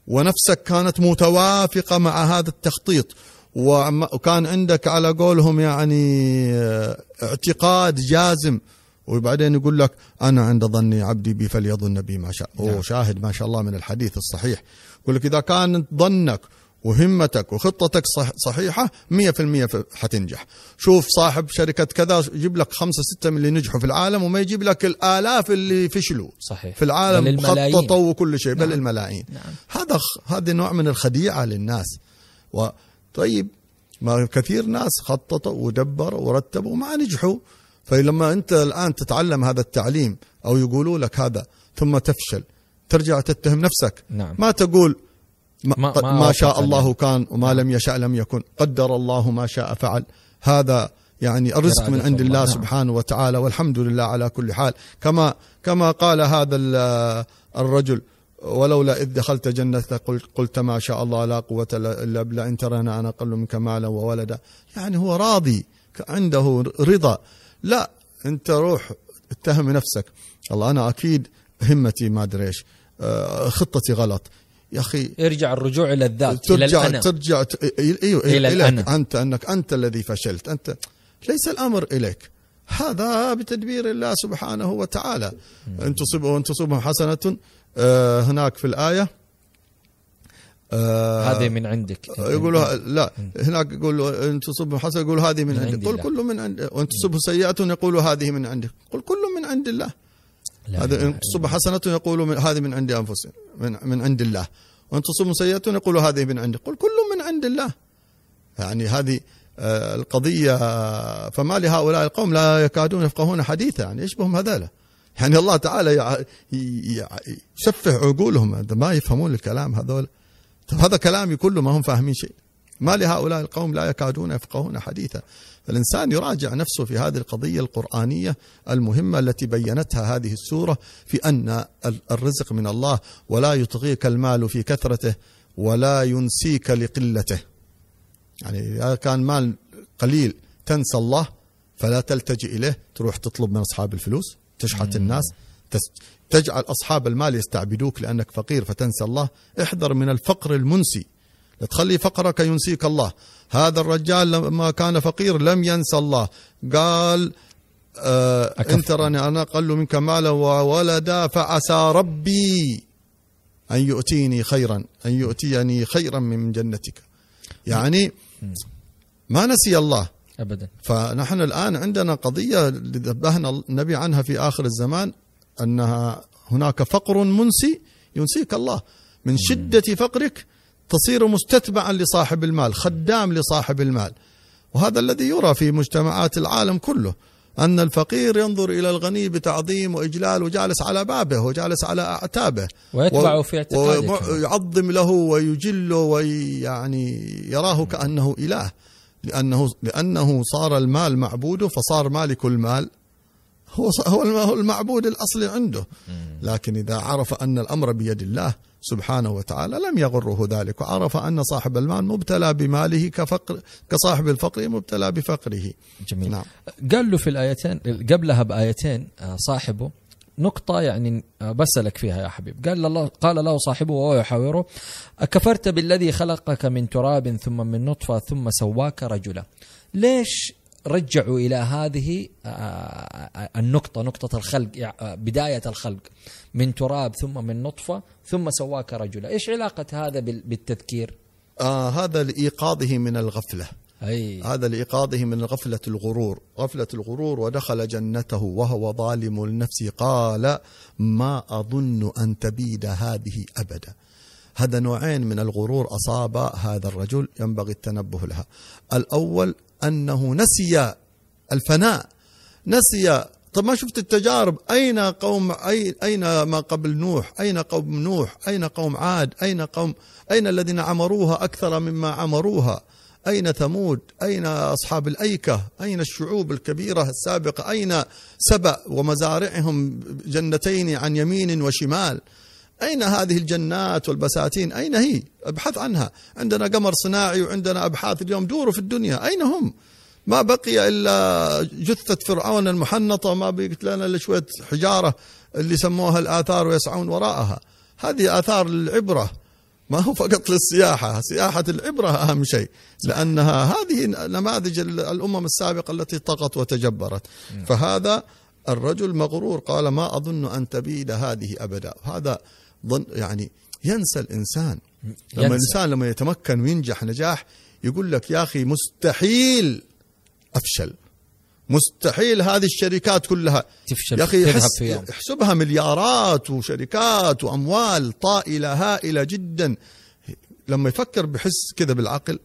ونفسك كانت متوافقة مع هذا التخطيط وكان عندك على قولهم يعني آه، اعتقاد جازم وبعدين يقول لك أنا عند ظني عبدي بي فليظن بي ما شاء هو نعم. شاهد ما شاء الله من الحديث الصحيح يقول لك إذا كان ظنك وهمتك وخطتك صح صحيحة مية في المية حتنجح. شوف صاحب شركة كذا يجيب لك خمسة ستة من اللي نجحوا في العالم وما يجيب لك الآلاف اللي فشلوا. صحيح. في العالم خططوا وكل شيء نعم. بل الملايين. نعم. هذا هذا نوع من الخديعة للناس. و طيب ما كثير ناس خططوا ودبروا ورتبوا وما نجحوا. فلما أنت الآن تتعلم هذا التعليم أو يقولوا لك هذا ثم تفشل ترجع تتهم نفسك. نعم. ما تقول ما, ما, ما, شاء الله كان وما لم يشاء لم يكن. قدر الله ما شاء فعل. هذا يعني الرزق من عند الله. سبحانه وتعالى والحمد لله على كل حال. كما كما قال هذا الرجل ولولا إذ دخلت جنتك قلت, قلت ما شاء الله لا قوة إلا بالله. إن ترانا أنا أقل منك مالا وولدا. يعني هو راضي عنده رضا. لا أنت روح اتهم نفسك. الله أنا أكيد همتي ما أدري إيش آه، خطتي غلط. يا أخي. ارجع الرجوع إلى الذات ترجع إلى الأنا. ترجع إيوه إلى الأنا. أنت أنك أنت الذي فشلت. أنت ليس الأمر إليك. هذا بتدبير الله سبحانه وتعالى. إن تصبهم ان تصبهم حسنة آه، هناك في الآية آه هذه من عندك. يقول لا هناك يقول إن تصبهم حسنة يقول هذه من, من عندك. قل كل من عند وإن تصبه سيئة يقول هذه من عندك. قل كل من عند الله. هذا إن تصب حسنة يقول هذه من عند انفسهم من من عند الله. وإن تصب سيئة يقول هذه من عندك قل كل من عند الله. يعني هذه آه، القضية فما لهؤلاء القوم لا يكادون يفقهون حديثا. يعني إيش بهم هذالا يعني الله تعالى يسفه عقولهم. ما يفهمون الكلام هذول. هذا كلامي كله ما هم فاهمين شيء. ما لهؤلاء القوم لا يكادون يفقهون حديثا. فالإنسان يراجع نفسه في هذه القضية القرآنية المهمة التي بينتها هذه السورة في أن الرزق من الله ولا يطغيك المال في كثرته ولا ينسيك لقلته. يعني إذا كان مال قليل تنسى الله فلا تلتجئ إليه تروح تطلب من أصحاب الفلوس تشحت الناس تجعل أصحاب المال يستعبدوك لأنك فقير فتنسى الله. احذر من الفقر المنسي. لا تخلي فقرك ينسيك الله. هذا الرجال لما كان فقير لم ينسى الله. قال آه انت تراني أنا أقل منك مالا وولدا فعسى ربي أن يؤتيني خيرا أن يؤتيني خيرا من جنتك. يعني ما نسي الله. ابدا. فنحن الآن عندنا قضية نبهنا النبي عنها في آخر الزمان أنها هناك فقر منسي ينسيك الله. من شدة فقرك تصير مستتبعا لصاحب المال خدام لصاحب المال. وهذا الذي يرى في مجتمعات العالم كله أن الفقير ينظر إلى الغني بتعظيم وإجلال وجالس على بابه وجالس على أعتابه. ويتبعه في اعتقاده ويعظم له ويجله ويعني يراه كأنه إله. لأنه لأنه صار المال معبوده فصار مالك المال هو هو المعبود الأصلي عنده. لكن إذا عرف أن الأمر بيد الله سبحانه وتعالى لم يغره ذلك وعرف أن صاحب المال مبتلى بماله كفقر كصاحب الفقر مبتلى بفقره. جميل. نعم. قال له في الآيتين قبلها بآيتين آه، صاحبه نقطة يعني آه، بسألك فيها يا حبيب. قال الله قال له صاحبه وهو يحاوره أكفرت بالذي خلقك من تراب ثم من نطفة ثم سواك رجلا. ليش رجعوا إلى هذه آه، النقطة نقطة الخلق بداية الخلق. من تراب ثم من نطفة ثم سواك رجلا. إيش علاقة هذا بالتذكير؟ آه هذا لإيقاظه من الغفلة. أي. هذا لإيقاظه من غفلة الغرور. غفلة الغرور ودخل جنته وهو ظالم لنفسه. قال ما أظن أن تبيد هذه أبدا. هذا نوعين من الغرور أصاب هذا الرجل ينبغي التنبه لها. الأول أنه نسي الفناء. نسي طب ما شفت التجارب؟ أين قوم أي أين ما قبل نوح؟ أين قوم نوح؟ أين قوم عاد؟ أين قوم أين الذين عمروها أكثر مما عمروها؟ أين ثمود؟ أين أصحاب الأيكة؟ أين الشعوب الكبيرة السابقة؟ أين سبأ ومزارعهم جنتين عن يمين وشمال؟ أين هذه الجنات والبساتين؟ أين هي؟ أبحث عنها. عندنا قمر صناعي وعندنا أبحاث اليوم دوروا في الدنيا. أين هم؟ ما بقي إلا جثة فرعون المحنطة ما بقيت لنا إلا شوية حجارة اللي سموها الآثار ويسعون وراءها. هذه آثار العبرة. ما هو فقط للسياحة. سياحة العبرة أهم شيء لأنها هذه نماذج الأمم السابقة التي طغت وتجبرت. فهذا الرجل مغرور قال ما أظن أن تبيد هذه أبدا. هذا ظن يعني ينسى الإنسان. لما ينسى. الإنسان لما يتمكن وينجح نجاح يقول لك يا أخي مستحيل أفشل. مستحيل هذه الشركات كلها. تفشل يا أخي احسبها مليارات وشركات وأموال طائلة هائلة جدا. لما يفكر بحس كذا بالعقل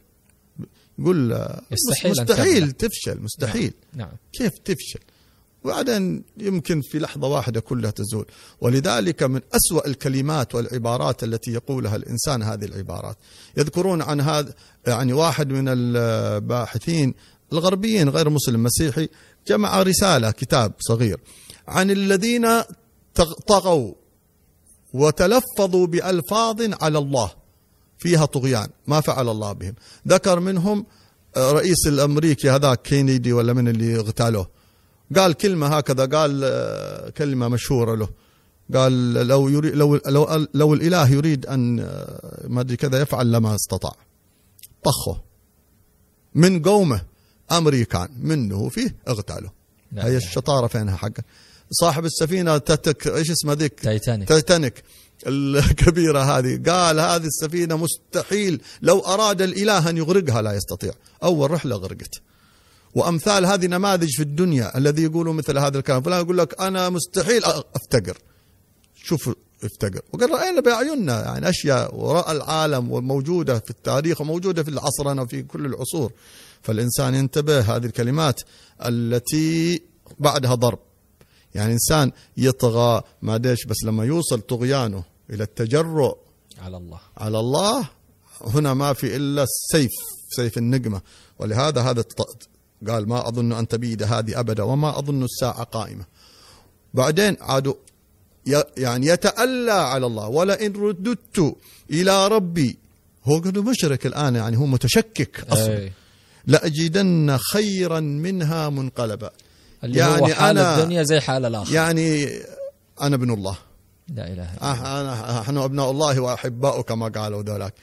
يقول مستحيل تبلغ. تفشل مستحيل. نعم. كيف تفشل؟ وبعدين يمكن في لحظة واحدة كلها تزول. ولذلك من أسوأ الكلمات والعبارات التي يقولها الإنسان هذه العبارات. يذكرون عن هذا يعني واحد من الباحثين الغربيين غير مسلم مسيحي جمع رسالة كتاب صغير عن الذين طغوا وتلفظوا بألفاظ على الله فيها طغيان ما فعل الله بهم. ذكر منهم آه، رئيس الأمريكي هذاك كينيدي ولا من اللي اغتالوه. قال كلمة هكذا قال آه، كلمة مشهورة له. قال لو يريد لو لو لو الإله يريد أن آه، ما أدري كذا يفعل لما استطاع. طخه. من قومه أمريكان منه فيه اغتاله. لا هي. الشطارة فينها حقه صاحب السفينة تتك إيش اسمها ذيك؟ تايتانيك. تايتانيك. الكبيرة هذه. قال هذه السفينة مستحيل لو أراد الإله أن يغرقها لا يستطيع. أول رحلة غرقت. وأمثال هذه نماذج في الدنيا الذي يقولوا مثل هذا الكلام. فلان يقول لك أنا مستحيل أ- أفتقر. شوف افتقر. وقد رأينا بأعيننا يعني أشياء وراء العالم وموجودة في التاريخ وموجودة في عصرنا وفي كل العصور. فالإنسان ينتبه هذه الكلمات التي بعدها ضرب. يعني إنسان يطغى ما ديش بس لما يوصل طغيانه إلى التجرؤ على الله. على الله هنا ما في إلا السيف سيف النقمة. ولهذا هذا قال ما أظن أن تبيد هذه أبدا وما أظن الساعة قائمة. بعدين عادوا يعني يتألى على الله. ولئن رددت إلى ربي. هو قد مشرك الآن يعني هو متشكك أصلا. أي. لأجدن خيرا منها منقلبا. اللي يعني هو حال أنا- الدنيا زي حال الآخر يعني أنا ابن الله. لا إلا أح- أنا نحن أبناء الله وأحباؤه كما قالوا ذولاك.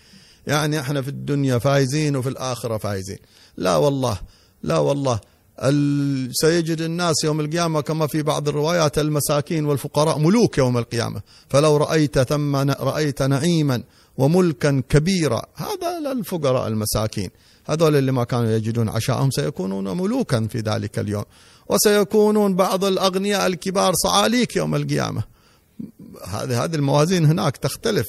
يعني إحنا في الدنيا فايزين وفي الآخرة فايزين. لا والله. لا والله. ال... سيجد الناس يوم القيامة كما في بعض الروايات المساكين والفقراء ملوك يوم القيامة. فلو رأيت ثم رأيت نعيما وملكا كبيرا. هذا للفقراء المساكين. هذول اللي ما كانوا يجدون عشاءهم سيكونون ملوكا في ذلك اليوم. وسيكونون بعض الأغنياء الكبار صعاليك يوم القيامة. هذه هذه الموازين هناك تختلف.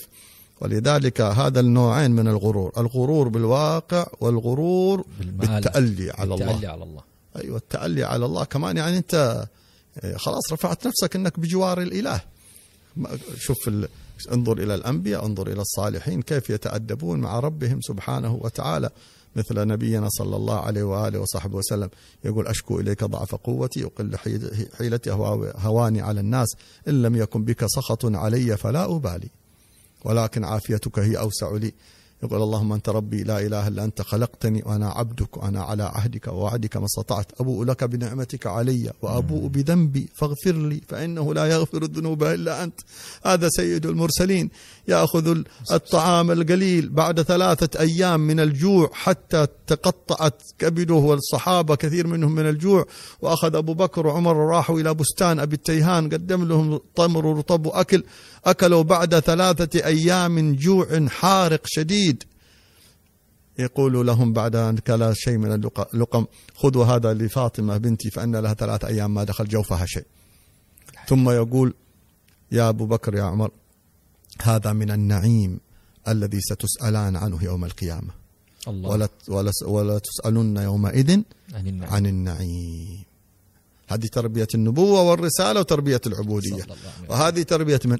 ولذلك هذا النوعين من الغرور. الغرور بالواقع والغرور. بالتألي على الله. التألي على الله. أيوة التألي على الله. كمان يعني أنت آه، خلاص رفعت نفسك أنك بجوار الإله. شوف ال... انظر إلى الأنبياء انظر إلى الصالحين كيف يتأدبون مع ربهم سبحانه وتعالى. مثل نبينا صلى الله عليه وآله وصحبه وسلم يقول أشكو إليك ضعف قوتي حيل- حيلتي هوا- هواني على الناس. إن لم يكن بك سخط علي فلا أبالي. ولكن عافيتك هي أوسع لي. يقول اللهم أنت ربي لا إله إلا أنت خلقتني وأنا عبدك وأنا على عهدك ووعدك ما استطعت. أبوء لك بنعمتك علي وأبوء بذنبي فاغفر لي فإنه لا يغفر الذنوب إلا أنت. هذا سيد المرسلين. يأخذ الطعام القليل بعد ثلاثة أيام من الجوع حتى تقطعت كبده والصحابة كثير منهم من الجوع. وأخذ أبو بكر وعمر وراحوا إلى بستان أبي التيهان. قدم لهم تمر ورطب وأكل. أكلوا بعد ثلاثة أيام جوع حارق شديد. يقول لهم بعد أن كلا شيء من اللق- اللقم خذوا هذا لفاطمة بنتي فإن لها ثلاثة أيام ما دخل جوفها شيء. ثم يقول يا أبو بكر يا عمر هذا من النعيم الذي ستسألان عنه يوم القيامة. الله. ولا, ولا, ولا تسألن يومئذ عن النعم عن النعيم. هذه تربية النبوة والرسالة وتربية العبودية. وهذه تربية من؟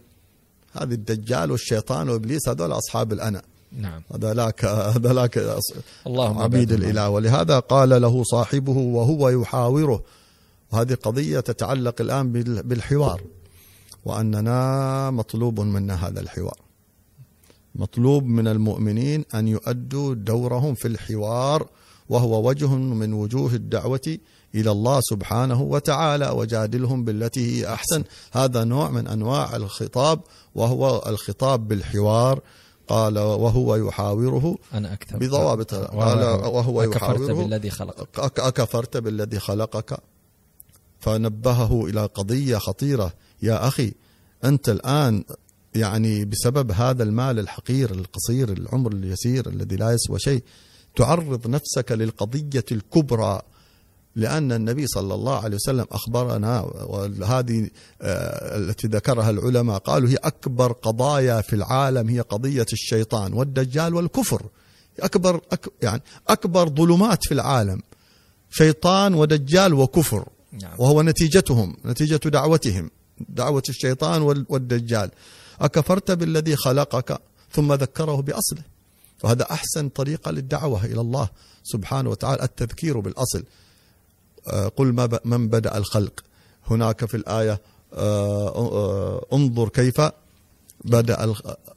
هذه الدجال والشيطان وإبليس هذول أصحاب الأنا. نعم. هذولاك هذولاك اللهم عبيد الإله. ولهذا قال له صاحبه وهو يحاوره. وهذه قضية تتعلق بال- بالحوار. وأننا مطلوب منا هذا الحوار. مطلوب من المؤمنين أن يؤدوا دورهم في الحوار وهو وجه من وجوه الدعوة إلى الله سبحانه وتعالى وجادلهم بالتي هي أحسن. هذا نوع من أنواع الخطاب وهو الخطاب بالحوار. قال وهو يحاوره أنا أكثر. بضوابط. قال وهو أكفرت يحاوره بالذي خلقك. أك- أكفرت بالذي خلقك. فنبهه إلى قضية خطيرة. يا أخي أنت الآن يعني بسبب هذا المال الحقير القصير العمر اليسير الذي لا يسوى شيء تعرض نفسك للقضية الكبرى. لأن النبي صلى الله عليه وسلم أخبرنا وهذه آه، التي ذكرها العلماء قالوا هي أكبر قضايا في العالم هي قضية الشيطان والدجال والكفر. أكبر أك يعني أكبر ظلمات في العالم شيطان ودجال وكفر. نعم. وهو نتيجتهم نتيجة دعوتهم دعوة الشيطان وال- والدجال. أكفرت بالذي خلقك ثم ذكره بأصله. وهذا أحسن طريقة للدعوة إلى الله سبحانه وتعالى التذكير بالأصل. قل ما ب- من بدأ الخلق. هناك في الآية آه، آه، انظر كيف بدأ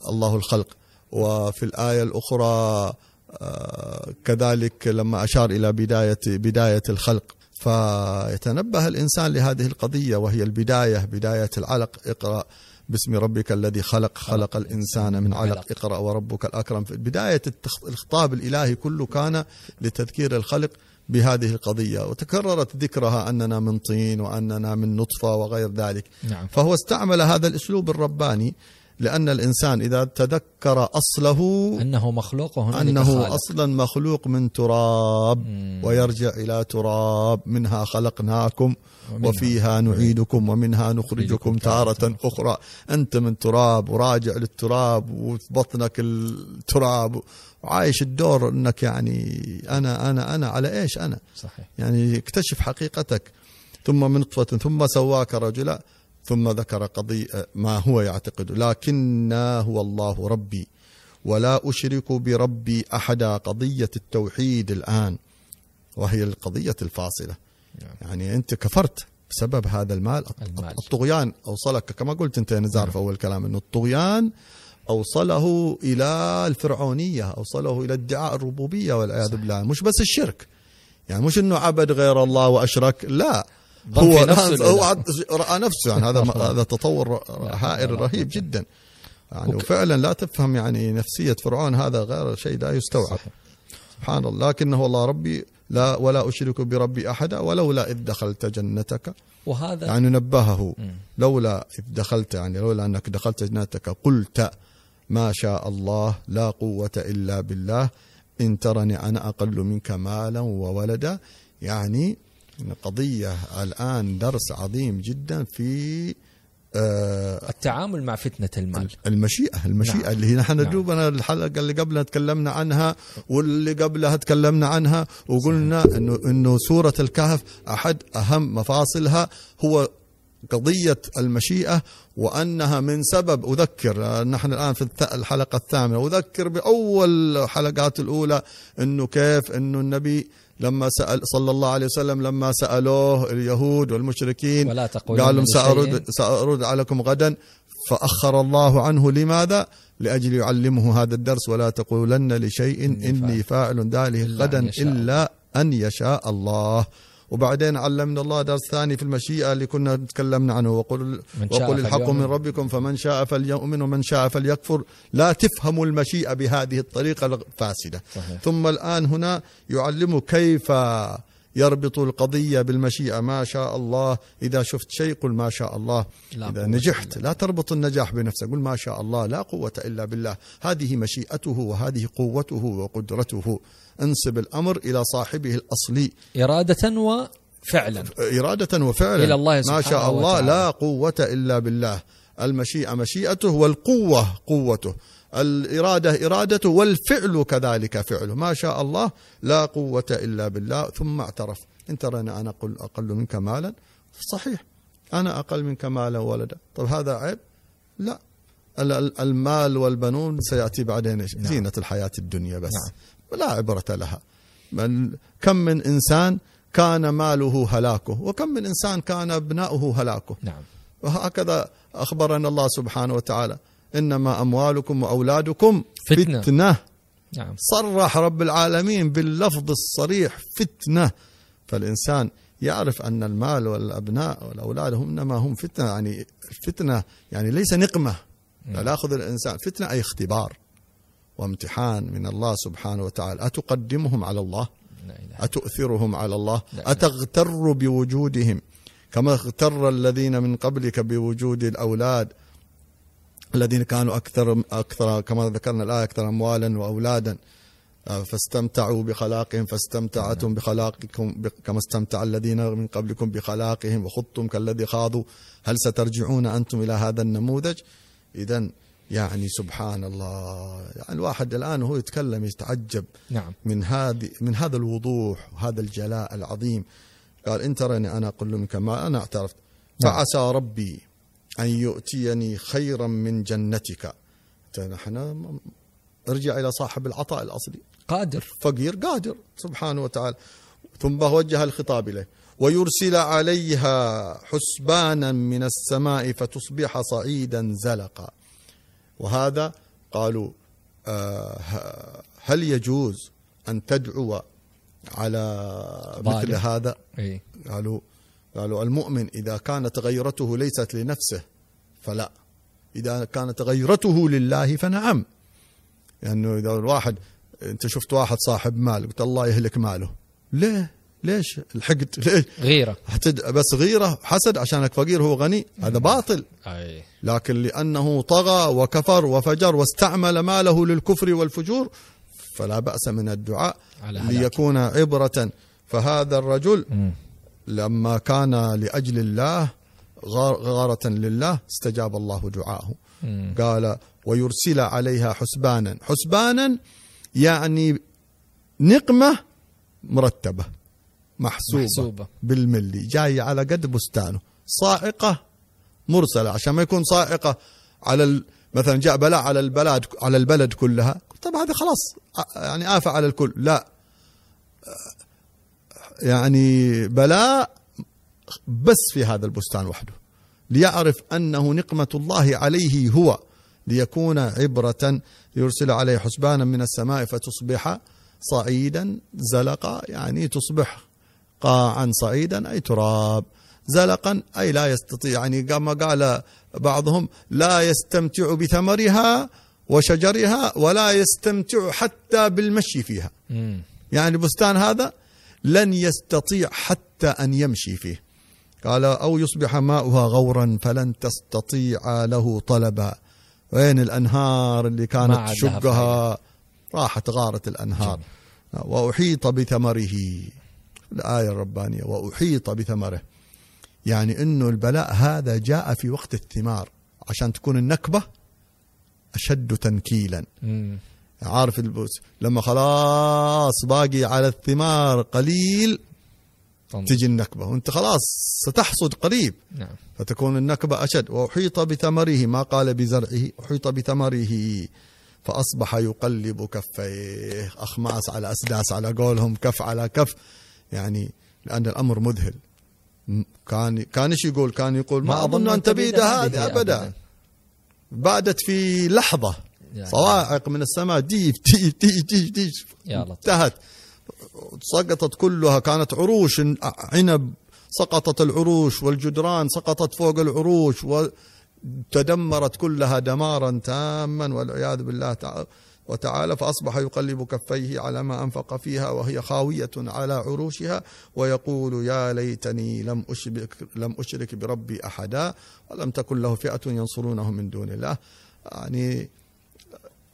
الله الخلق. وفي الآية الأخرى آه، كذلك لما أشار إلى بداية بداية الخلق. فيتنبه الإنسان لهذه القضية وهي البداية بداية العلق. اقرأ باسم ربك الذي خلق. خلق الإنسان من علق. اقرأ وربك الأكرم. في بداية الخطاب الإلهي كله كان لتذكير الخلق. بهذه القضية وتكررت ذكرها أننا من طين وأننا من نطفة وغير ذلك نعم فهو استعمل هذا الأسلوب الرباني لأن الإنسان إذا تذكر أصله أنه مخلوق أنه خالق. أصلا مخلوق من تراب مم. ويرجع إلى تراب منها خلقناكم ومنها. وفيها نعيدكم ومنها نخرجكم تارة أخرى أنت من تراب وراجع للتراب وفي بطنك التراب وعايش الدور أنك يعني أنا أنا أنا على إيش أنا؟ صحيح. يعني اكتشف حقيقتك. ثم من نطفة ثم سواك رجلا ثم ذكر قضية ما هو يعتقد. لكنا هو الله ربي. ولا أشرك بربي أحدا قضية التوحيد الآن. وهي القضية الفاصلة. نعم. يعني أنت كفرت بسبب هذا المال. المال. الطغيان أوصلك كما قلت أنت نزار في أول كلام أنه الطغيان أوصله إلى الفرعونية أوصله إلى ادعاء الربوبية والعياذ بالله. مش بس الشرك. يعني مش إنه عبد غير الله وأشرك لا. هو نفسه هو رأى نفسه. يعني هذا هذا تطور هائل رهيب جدا. يعني وفعلا لا تفهم يعني نفسية فرعون هذا غير شيء لا يستوعب. سبحان الله. لكنه الله ربي لا ولا أشرك بربي أحدا ولولا إذ دخلت جنتك. وهذا يعني نبهه. لولا إذ دخلت يعني لولا أنك دخلت جنتك قلت ما شاء الله لا قوة إلا بالله إن ترني أنا أقل منك مالا وولدا يعني قضية الآن درس عظيم جدا في آه، التعامل مع فتنة المال المشيئة المشيئة نعم. اللي نحن نعم. دوبنا الحلقة اللي قبلها تكلمنا عنها واللي قبلها تكلمنا عنها وقلنا إنه إنه سورة الكهف أحد أهم مفاصلها هو قضية المشيئة وأنها من سبب أذكر نحن الآن في الحلقة الثامنة أذكر بأول حلقات الأولى أنه كيف أنه النبي لما سأل صلى الله عليه وسلم لما سألوه اليهود والمشركين ولا تقولن قال لهم سأرد, سأرد عليكم غدا فأخر الله عنه لماذا؟ لأجل يعلمه هذا الدرس ولا تقولن لشيء إني فاعل. ذلك غدا إلا أن يشاء الله. وبعدين علمنا الله درس ثاني في المشيئة اللي كنا تكلمنا عنه وقل, وقل الحق. من ربكم فمن شاء فليؤمن ومن شاء فليكفر لا تفهموا المشيئة بهذه الطريقة الفاسدة صحيح. ثم الآن هنا يعلمه كيف يربط القضية بالمشيئة. ما شاء الله. إذا شفت شيء قل ما شاء الله. لا إذا نجحت. لا تربط النجاح بنفسك. قل ما شاء الله. لا قوة إلا بالله. هذه مشيئته وهذه قوته وقدرته. انسب الأمر إلى صاحبه الأصلي. إرادة وفعلا. إرادة وفعلا. إلى الله ما سبحانه شاء الله. وتعالى. لا قوة إلا بالله. المشيئة مشيئته والقوة قوته. الإرادة إرادته والفعل كذلك فعله. ما شاء الله لا قوة إلا بالله ثم اعترف. إن تراني أنا أقل, أقل منك مالا صحيح. أنا أقل منك مالا ولدا طب هذا عيب؟ لا. المال والبنون سيأتي بعدين. نعم. زينة الحياة الدنيا بس. نعم. لا عبرة لها. بل كم من إنسان كان ماله هلاكه وكم من إنسان كان أبناؤه هلاكه. نعم. وهكذا أخبرنا الله سبحانه وتعالى. إنما أموالكم وأولادكم فتنة, فتنة. نعم. صرح رب العالمين باللفظ الصريح فتنة. فالإنسان يعرف أن المال والأبناء والأولاد هم إنما هم فتنة يعني الفتنة يعني ليس نقمة. لا نعم. يأخذ الإنسان فتنة أي اختبار وامتحان من الله سبحانه وتعالى. أتقدمهم على الله؟ أتؤثرهم على الله. أتغتر بوجودهم كما اغتر الذين من قبلك بوجود الأولاد؟ الذين كانوا أكثر أكثر كما ذكرنا الآية أكثر أموالا وأولادا آه، فاستمتعوا بخلاقهم فاستمتعتم بخلاقكم كما استمتع الذين من قبلكم بخلاقهم وخضتم كالذي خاضوا. هل سترجعون أنتم إلى هذا النموذج؟ إذا يعني سبحان الله. يعني الواحد الآن وهو يتكلم يتعجب نعم. من هذه من هذا الوضوح وهذا الجلاء العظيم. قال إن ترني أنا أقول منك ما أنا اعترفت. نعم. فعسى ربي أن يؤتيني خيرا من جنتك. نحن ارجع إلى صاحب العطاء الأصلي. قادر. فقير قادر سبحانه وتعالى. ثم وجه الخطاب إليه. ويرسل عليها حسبانا من السماء فتصبح صعيدا زلقا. وهذا قالوا آه، هل يجوز أن تدعو على مثل هذا؟ إيه. قالوا قالوا المؤمن إذا كانت غيرته ليست لنفسه فلا. إذا كانت غيرته لله فنعم. لأنه يعني إذا الواحد أنت شفت واحد صاحب مال قلت الله يهلك ماله. ليه؟ ليش؟ الحقد ليش؟ غيرة. بس غيرة حسد عشانك فقير هو غني. هذا باطل. أي. لكن لأنه طغى وكفر وفجر واستعمل ماله للكفر والفجور فلا بأس من الدعاء على ليكون عبرة. فهذا الرجل لما كان لأجل الله غارة لله استجاب الله دعاءه. قال ويرسل عليها حسبانا. حسبانا يعني نقمة مرتبة محسوبة, محسوبة. بالملي جاية على قد بستانه. صاعقة مرسلة عشان ما يكون صاعقة على ال... مثلا جاء بلاء على البلد على البلد كلها. طب هذا خلاص يعني آفة على الكل. لا. يعني بلاء بس في هذا البستان وحده ليعرف أنه نقمة الله عليه هو ليكون عبرة يرسل عليه حسبانا من السماء فتصبح صعيدا زلقا يعني تصبح قاعا صعيدا أي تراب زلقا أي لا يستطيع يعني كما قال بعضهم لا يستمتع بثمرها وشجرها ولا يستمتع حتى بالمشي فيها. يعني البستان هذا لن يستطيع حتى أن يمشي فيه. قال أو يصبح ماؤها غورا فلن تستطيع له طلبا. وين الأنهار اللي كانت تشقها راحت غارت الأنهار. وأحيط بثمره. الآية الربانية وأحيط بثمره. يعني أنه البلاء هذا جاء في وقت الثمار. عشان تكون النكبة أشد تنكيلا. مم. عارف البوس. لما خلاص باقي على الثمار قليل طنط. تجي النكبة. وانت خلاص ستحصد قريب. نعم. فتكون النكبة أشد. وأحيط بثمره ما قال بزرعه. أحيط بثمره فأصبح يقلب كفيه. أخماس على أسداس على قولهم كف على كف. يعني لأن الأمر مذهل. كان كان إيش يقول؟ كان يقول ما, ما أظن أن تبيد هذه أبدا. بادت في لحظة. يعني. صواعق من السماء ديف ديف ديف ديف ديف. انتهت. سقطت كلها كانت عروش عنب سقطت العروش والجدران سقطت فوق العروش وتدمرت كلها دمارا تاما والعياذ بالله تعالى وتعالى فأصبح يقلب كفيه على ما أنفق فيها وهي خاوية على عروشها ويقول يا ليتني لم أشرك, لم أشرك بربي أحدا ولم تكن له فئة ينصرونه من دون الله. يعني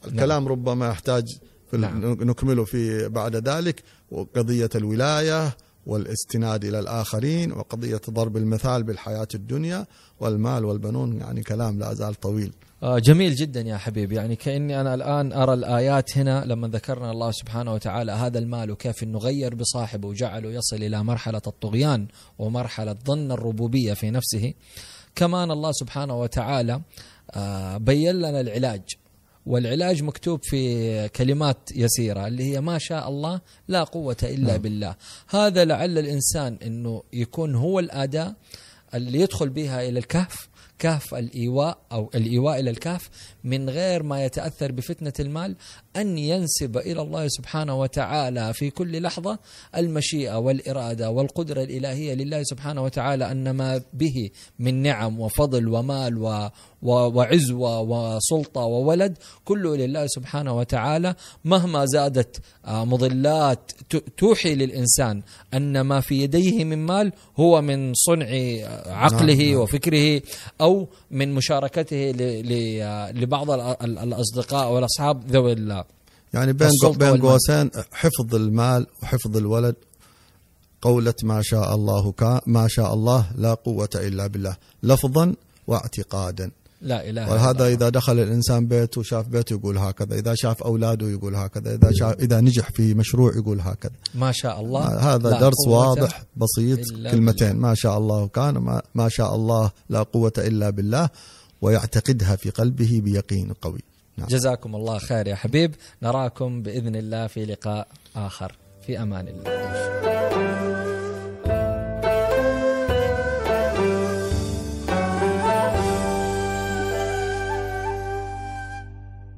الكلام ربما يحتاج في نعم. نكمله في بعد ذلك وقضية الولاية والاستناد إلى الآخرين وقضية ضرب المثال بالحياة الدنيا والمال والبنون يعني كلام لا زال طويل. آه، جميل جدا يا حبيبي يعني كأني أنا الآن أرى الآيات هنا لما ذكرنا الله سبحانه وتعالى هذا المال وكيف انه غير بصاحبه وجعله يصل إلى مرحلة الطغيان ومرحلة ظن الربوبية في نفسه كمان الله سبحانه وتعالى آه، بين لنا العلاج والعلاج مكتوب في كلمات يسيرة اللي هي ما شاء الله لا قوة إلا نعم. بالله هذا لعل الإنسان أنه يكون هو الأداة اللي يدخل بها إلى الكهف كهف الإيواء أو الإيواء إلى الكهف من غير ما يتأثر بفتنة المال أن ينسب إلى الله سبحانه وتعالى في كل لحظة المشيئة والإرادة والقدرة الإلهية لله سبحانه وتعالى أن ما به من نعم وفضل ومال و وعزوة وسلطة وولد كله لله سبحانه وتعالى مهما زادت آه، مضلات توحي للإنسان أن ما في يديه من مال هو من صنع آه، عقله نعم، نعم. وفكره أو من مشاركته لبعض ال- ال- الأصدقاء والأصحاب ذوي ال- يعني بين بين. قوسين حفظ المال وحفظ الولد قولة ما شاء الله كا ما شاء الله لا قوة إلا بالله لفظا واعتقادا لا إله وهذا. إذا دخل الإنسان بيته شاف بيته يقول هكذا إذا شاف أولاده يقول هكذا إذا شاف إذا نجح في مشروع يقول هكذا. ما شاء الله. هذا درس واضح بسيط كلمتين. ما شاء الله كان ما, ما شاء الله لا قوة إلا بالله ويعتقدها في قلبه بيقين قوي. نعم. جزاكم الله خير يا حبيب. نراكم بإذن الله في لقاء آخر. في أمان الله.